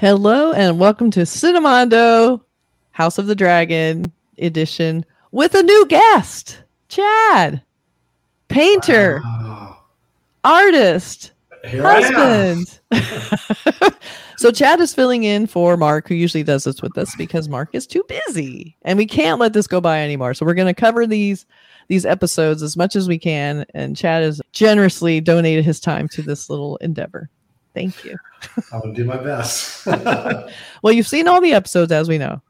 Hello and welcome to Cinemando House of the Dragon edition with a new guest, Chad, painter, Wow. artist, Here husband. so Chad is filling in for Mark, who usually does this with us because Mark is too busy, and we can't let this go by anymore. So we're going to cover these these episodes as much as we can, and Chad has generously donated his time to this little endeavor. Thank you. I'm gonna do my best. Well, you've seen all the episodes as we know.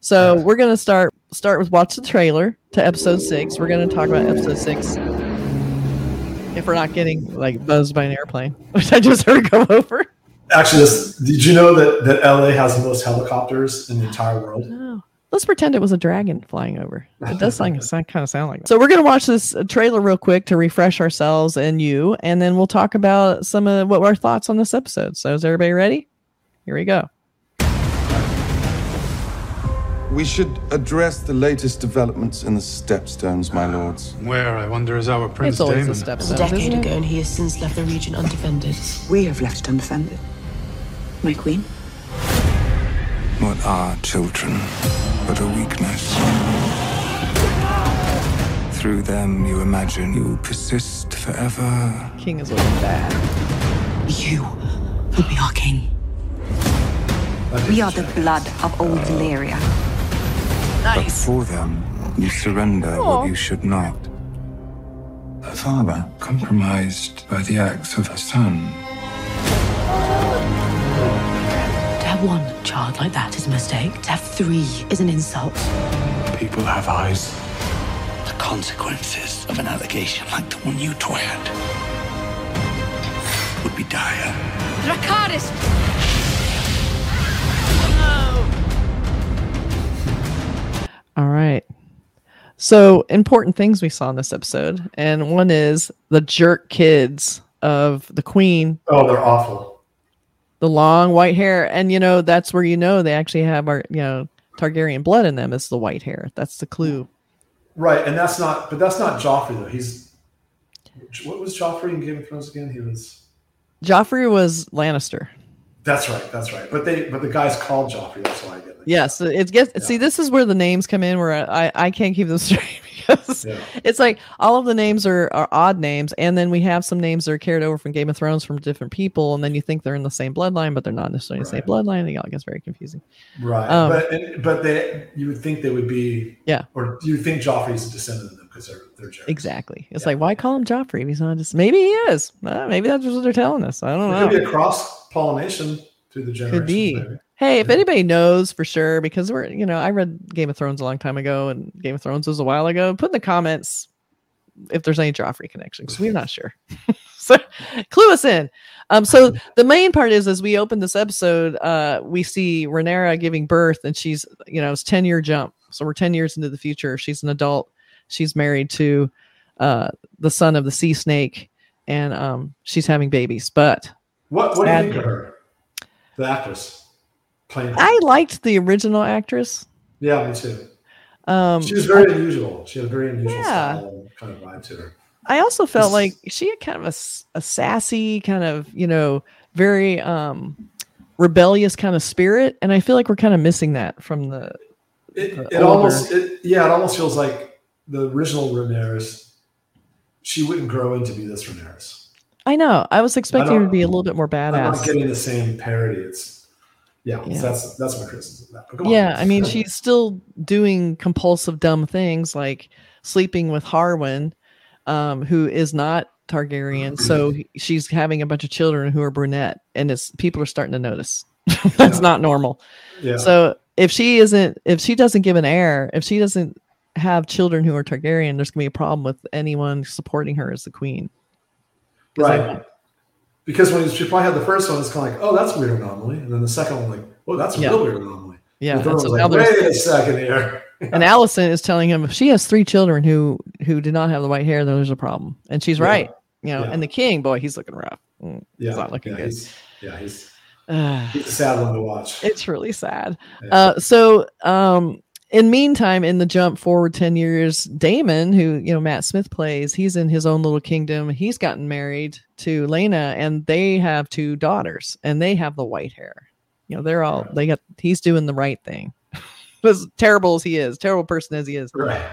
So we're gonna start start with watch the trailer to episode six. We're gonna talk about episode six. If we're not getting like buzzed by an airplane, which I just heard go over. Actually, this, did you know that, that LA has the most helicopters in the entire world? Oh. Let's pretend it was a dragon flying over. It does sound, sound kind of sound like that. So we're gonna watch this uh, trailer real quick to refresh ourselves and you, and then we'll talk about some of what our thoughts on this episode. So is everybody ready? Here we go. We should address the latest developments in the Stepstones, my lords. Where, I wonder, is our Prince It's always Daemon? the steps. A decade ago, and he has since left the region undefended. We have left it undefended. My queen? What are children but a weakness? Through them, you imagine you will persist forever. King is looking bad. You will be our king. We are the blood of old uh, Valyria. But for them, you surrender what you should not. A father compromised by the acts of a son. Have one child like that is a mistake. To have three is an insult. People have eyes. The consequences of an allegation like the one you twirled would be dire. Dracarys! All right. So important things we saw in this episode, and one is the jerk kids of the queen, Oh, they're awful. The long white hair, and you know that's where you know they actually have our you know Targaryen blood in them. Is the white hair? That's the clue. Right, and that's not. But that's not Joffrey though. He's what was Joffrey in Game of Thrones again? He was. Joffrey was Lannister. That's right. That's right. But they. But the guy's called Joffrey. That's why I get it. Yes, it gets. See, this is where the names come in, where I I can't keep them straight because Yeah. it's like all of the names are, are odd names, and then we have some names that are carried over from Game of Thrones from different people, and then you think they're in the same bloodline, but they're not necessarily the same bloodline. and It all gets very confusing. Right. Um, but and, but they. You would think they would be. Yeah. Or do you think Joffrey's a descendant of them because they're they're? Exactly. It's Yeah. like why call him Joffrey? if He's not just maybe he is. Uh, maybe that's what they're telling us. I don't know. There could be a cross pollination through the generations. Could be. maybe. Hey, if anybody knows for sure, because we're you know I read Game of Thrones a long time ago, and Game of Thrones was a while ago. Put in the comments if there's any Joffrey connection, because we're not sure. so clue us in. Um, so the main part is as we open this episode, uh, we see Rhaenyra giving birth, and she's you know it's ten year jump. So we're ten years into the future. She's an adult. She's married to uh, the son of the sea snake, and um, she's having babies. But What What do you think of her? The actress playing. I liked the original actress. yeah, me too. Um, She was very unusual. She had a very unusual Yeah. style kind of vibe to her. I also felt like she had kind of a sassy, kind of, you know, very um rebellious kind of spirit. And I feel like we're kind of missing that from the It, The it almost, it, yeah, it almost feels like the original Rhaenyra. She wouldn't grow into be this Rhaenyra. I know. I was expecting her to be a little bit more badass. I'm not getting the same parody. It's yeah, Yeah. that's that's my criticism. Of that. But come on. Yeah, I mean, she's still doing compulsive, dumb things like sleeping with Harwin, um, who is not Targaryen. So she's having a bunch of children who are brunette, and it's people are starting to notice. That's Yeah. not normal. yeah. So if she isn't, if she doesn't give an heir, if she doesn't have children who are Targaryen, there's gonna be a problem with anyone supporting her as the queen. right. Because when she probably had the first one, it's kind of like, oh, that's a weird anomaly, and then the second one, like, oh, that's a Yeah. real weird anomaly. yeah. The third so like, wait a second here. and Alicent is telling him if she has three children who who did not have the white hair, then there's a problem. And she's Yeah. right. You know, Yeah. and the king, boy, he's looking rough. Mm, Yeah, he's not looking good. He's, yeah, he's Ugh. he's a sad one to watch. it's really sad. Yeah. Uh, so, um, in meantime, in the jump forward ten years, Daemon, who you know Matt Smith plays, he's in his own little kingdom. He's gotten married to Laena, and they have two daughters, and they have the white hair. You know, they're all they got. He's doing the right thing. as terrible as he is, terrible person as he is, Right.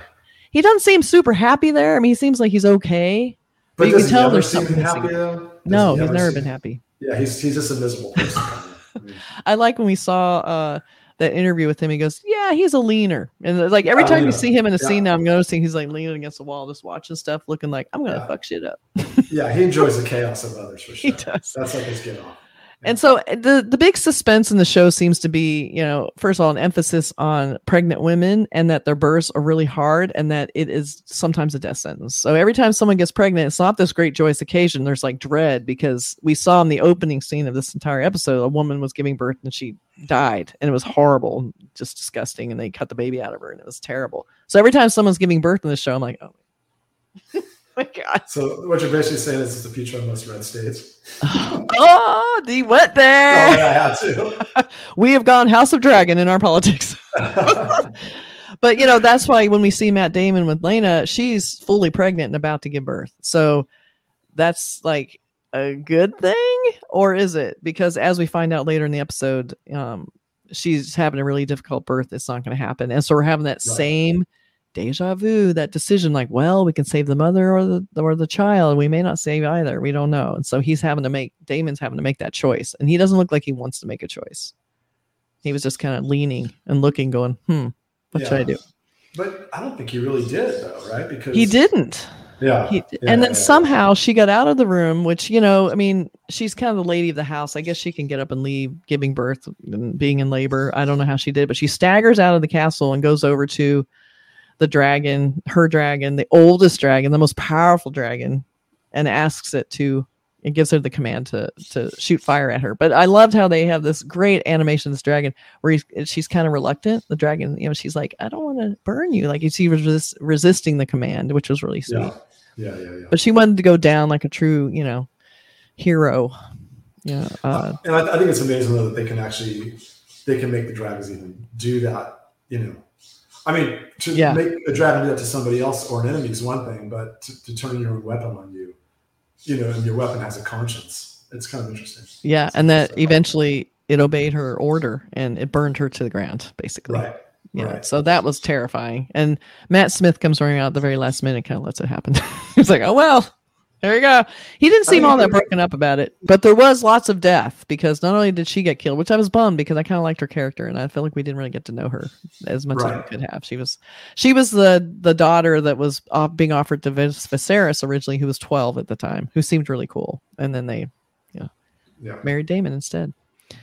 he doesn't seem super happy there. I mean, he seems like he's okay. But you can tell there's something happy though? No, he he's never been happy. Yeah, he's he's just a miserable person. I like when we saw uh that interview with him. He goes, "Yeah, he's a leaner," and like every Oh, time yeah. you see him in a Yeah. scene now, I'm noticing he's like leaning against the wall, just watching stuff, looking like I'm gonna Yeah. fuck shit up. yeah, he enjoys the chaos of others for sure. He does. That's like his get off. And so uh, the the big suspense in the show seems to be, you know, first of all, an emphasis on pregnant women and that their births are really hard and that it is sometimes a death sentence. So every time someone gets pregnant, it's not this great joyous occasion. There's like dread because we saw in the opening scene of this entire episode, a woman was giving birth and she died, and it was horrible, just disgusting. And they cut the baby out of her, and it was terrible. So every time someone's giving birth in the show, I'm like, oh my god. So what you're basically saying is it's the future of most red states. Oh, the wet Oh, there. yeah, I had to. we have gone House of Dragon in our politics. but you know, that's why when we see Matt Damon with Laena, she's fully pregnant and about to give birth. So that's like a good thing, or is it? Because as we find out later in the episode, um, she's having a really difficult birth. It's not going to happen, and so we're having that Right. same deja vu, that decision. Like, well, we can save the mother or the or the child. We may not save either. We don't know. And so he's having to make Daemon's having to make that choice, and he doesn't look like he wants to make a choice. He was just kind of leaning and looking, going, "Hmm, what should I do?" But I don't think he really did though, right? Because He didn't. Yeah. He, yeah, and then yeah. somehow she got out of the room, which you know, I mean, she's kind of the lady of the house. I guess she can get up and leave, giving birth and being in labor. I don't know how she did, but she staggers out of the castle and goes over to the dragon, her dragon, the oldest dragon, the most powerful dragon, and asks it to. It gives her the command to to shoot fire at her. But I loved how they have this great animation this dragon where he's, she's kind of reluctant. The dragon, you know, she's like, "I don't want to burn you." Like you see, resist, resisting the command, which was really sweet Yeah. Yeah, yeah, yeah. but she wanted to go down like a true, you know, hero. Yeah. Uh, and I, I think it's amazing though that they can actually they can make the dragons even do that. You know, I mean, to Yeah. make a dragon do that to somebody else or an enemy is one thing, but to, to turn your own weapon on you, you know, and your weapon has a conscience. It's kind of interesting. yeah, and that eventually it obeyed her order and it burned her to the ground, basically. Right. Yeah. Right. So that was terrifying. And Matt Smith comes running out at the very last minute, kind of lets it happen. He's like, "Oh well, there you go." He didn't seem all that broken up about it, but there was lots of death because not only did she get killed, which I was bummed because I kind of liked her character, and I feel like we didn't really get to know her as much as we could have. She was, she was the the daughter that was uh, being offered to Vis- Viserys originally, who was twelve at the time, who seemed really cool, and then they Yeah. married Daemon instead.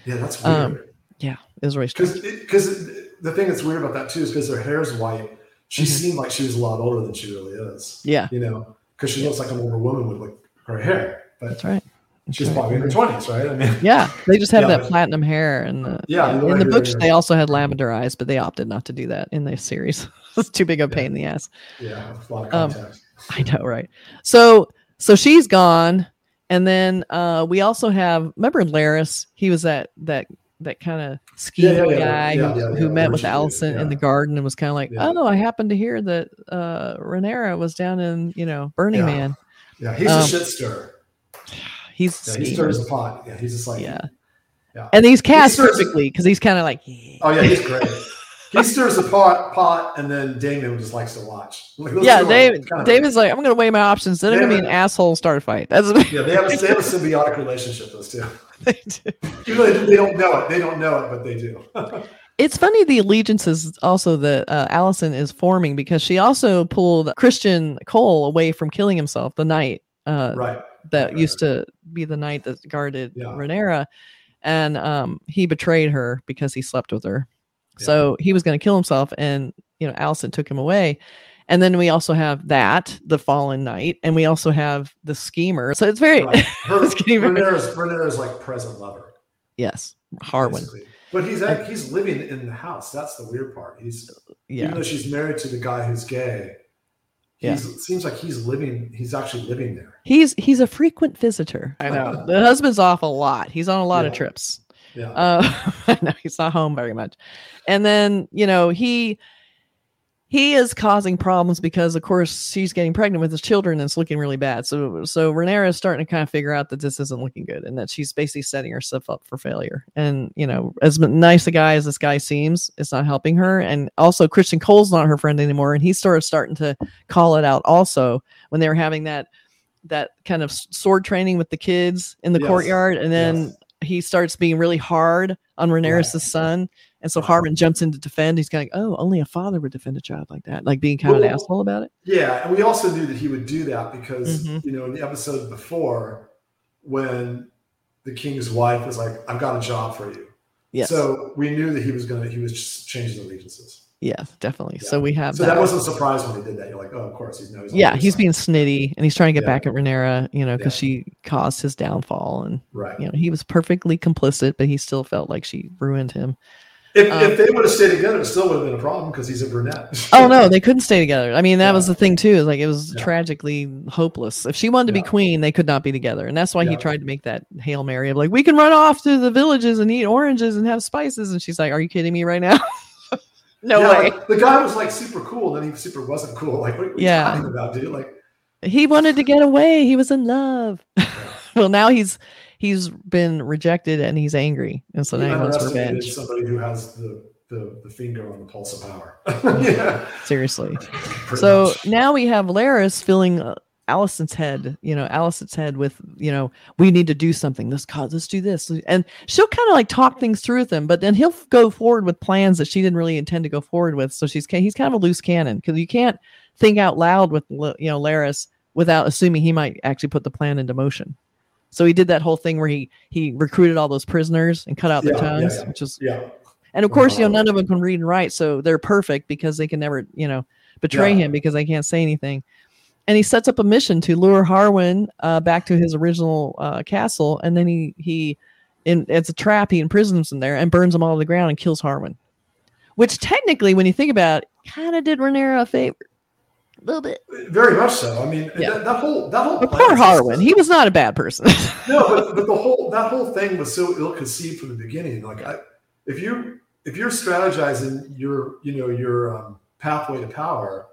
Yeah, that's weird. Um, Yeah, it was really strange. Because the thing that's weird about that too is because her hair is white. She Mhm. seemed like she was a lot older than she really is. Yeah, You know, because she looks like an older woman with like her hair, but that's right. That's she's right. probably in her twenties, right? I mean, Yeah, they just have Yeah, that platinum hair, and the, Yeah, the in the books they also had lavender eyes, but they opted not to do that in the series. it's too big of a Yeah. pain in the ass. yeah, a lot of Um. I know, right? So, so she's gone, and then uh we also have remember Larys? He was that that that kind of scheming yeah, yeah, guy yeah, who, who met with Alicent in the garden and was kind of like, oh, I happened to hear that uh Rhaenyra was down in you know Burning. Man. yeah, he's um, a shit stirrer. He's Yeah, he stirs the pot. Yeah, he's just like yeah. Yeah. And he's cast stirs- perfectly because he's kind of like, Oh yeah, he's great. he stirs the pot, pot, and then Daemon just likes to watch. Like, yeah, David. David's like, I'm gonna weigh my options. Then I'm gonna be an asshole. and Start a fight. That's Yeah, they have a, they have a symbiotic relationship. Those two, they do. they don't know it. They don't know it, but they do. It's funny the allegiances also that uh, Alicent is forming because she also pulled Criston Cole away from killing himself the night uh, right. that right, used to be the night that guarded Yeah. Rhaenyra, and um, he betrayed her because he slept with her. Yeah. So he was going to kill himself, and you know Alicent took him away. And then we also have that the fallen knight, and we also have the schemer. So it's very Right. Her, It's getting very- Rhaenyra's, Rhaenyra's like present lover. yes, Harwin. basically. But he's act- he's living in the house. That's the weird part. He's Yeah, even though she's married to the guy who's gay. Yeah. He's, it seems like he's living. He's actually living there. he's he's a frequent visitor. I know the husband's off a lot. He's on a lot of trips. Yeah. Uh, I know he's not home very much. And then you know he he is causing problems because of course she's getting pregnant with his children and it's looking really bad so so Rhaenyra is starting to kind of figure out that this isn't looking good and that she's basically setting herself up for failure and you know as nice a guy as this guy seems it's not helping her and also Criston Cole's not her friend anymore and he started starting to call it out also when they were having that that kind of sword training with the kids in the Yes. courtyard and then Yes. he starts being really hard on Rhaenyra's Right. son and so Harwin jumps in to defend. He's going, "Oh, only a father would defend a child like that," like being kind of an asshole about it. Yeah, and we also knew that he would do that because Mhm. you know in the episode before, when the king's wife was like, "I've got a job for you," Yes, so we knew that he was gonna he was just changing allegiances. yeah, definitely. Yeah. So we have So that wasn't a surprise when he did that. You're like, "Oh, of course, he knows." on yeah, he's side." being snitty and he's trying to get Yeah. back at Rhaenyra, you know, because Yeah. she caused his downfall, and right. you know he was perfectly complicit, but he still felt like she ruined him. If, um, if they would have stayed together, it still would have been a problem because he's a brunette. Oh no, they couldn't stay together. I mean, that was the thing too. Like it was Yeah. tragically hopeless. If she wanted to be queen, they could not be together, and that's why he tried to make that hail mary of like, we can run off to the villages and eat oranges and have spices. And she's like, "Are you kidding me right now? no Yeah, way." like, the guy was like super cool, then he super wasn't cool. Like, what, what Yeah. are you talking about, dude? Like, He wanted to get away. He was in love. well, now he's he's been rejected and he's angry, and so now he wants revenge. somebody who has the, the, the finger on the pulse of power. yeah, Seriously. So much. now we have Larys filling uh, Alicent's head, you know, Alicent's head with, you know, we need to do something. Let's cause, let's do this. And she'll kind of like talk things through with him, but then he'll go forward with plans that she didn't really intend to go forward with. So she's, he's kind of a loose cannon because you can't think out loud with, you know, Larys without assuming he might actually put the plan into motion. So he did that whole thing where he, he recruited all those prisoners and cut out their Yeah, yeah, tongues, yeah. which is yeah, and of course, you know, none of them can read and write, so they're perfect because they can never, you know, betray Yeah. him because they can't say anything. And he sets up a mission to lure Harwin uh, back to his original uh, castle, and then he he, in it's a trap. He imprisons him there and burns them all to the ground and kills Harwin. Which technically, when you think about, it, kind of did Rhaenyra a favor, a little bit. very much so. I mean, Yeah. that, that whole that whole But poor Harwin, he was not a bad person. no, but, but the whole that whole thing was so ill conceived from the beginning. Like, I, if you if you're strategizing your you know your um, pathway to power,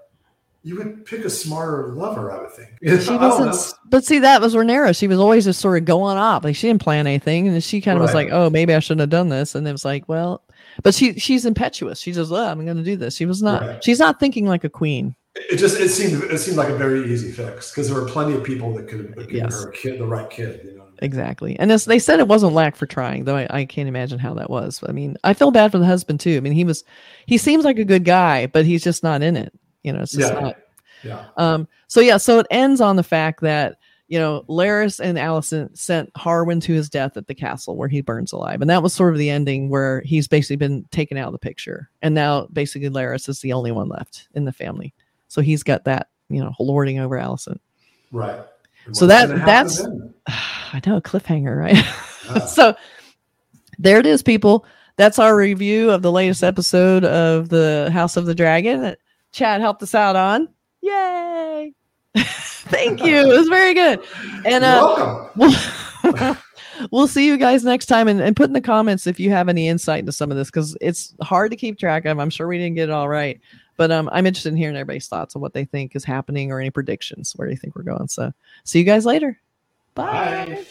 you would pick a smarter lover. I would think. she wasn't but see that was Rhaenyra. She was always just sort of going off like she didn't plan anything and she kind of was like oh maybe i shouldn't have done this and it was like well but she she's impetuous she just oh, i'm gonna do this she was not Right. she's not thinking like a queen It just it seemed it seemed like a very easy fix because there were plenty of people that could have given Yes. her a kid, the right kid. You know. exactly and as they said it wasn't lack for trying though I, I can't imagine how that was i mean i feel bad for the husband too i mean he was he seems like a good guy but he's just not in it you know it's just Yeah. not Yeah. Um, so yeah, so it ends on the fact that you know Larys and Alicent sent Harwin to his death at the castle where he burns alive, and that was sort of the ending where he's basically been taken out of the picture, and now basically Larys is the only one left in the family, so he's got that you know lording over Alicent. Right. And So that that's then? I know a cliffhanger, right? Yeah. so there it is, people. That's our review of the latest episode of the House of the Dragon that Chad helped us out on. Yay! Thank you. It was very good. And uh, welcome. we'll, we'll see you guys next time. And, and put in the comments if you have any insight into some of this because it's hard to keep track of. I'm sure we didn't get it all right. But um, I'm interested in hearing everybody's thoughts on what they think is happening or any predictions where do you think we're going. So see you guys later. Bye. Bye.